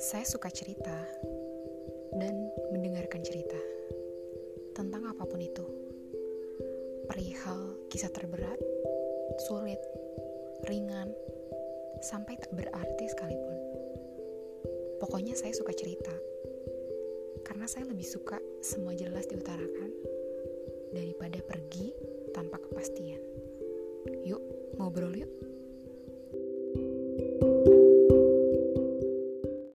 Saya suka cerita dan mendengarkan cerita tentang apa pun itu. Perihal kisah terberat, sulit, ringan, sampai tak berarti sekalipun. Pokoknya saya suka cerita. Karena saya lebih suka semua jelas diutarakan daripada pergi tanpa kepastian. Yuk, ngobrol yuk.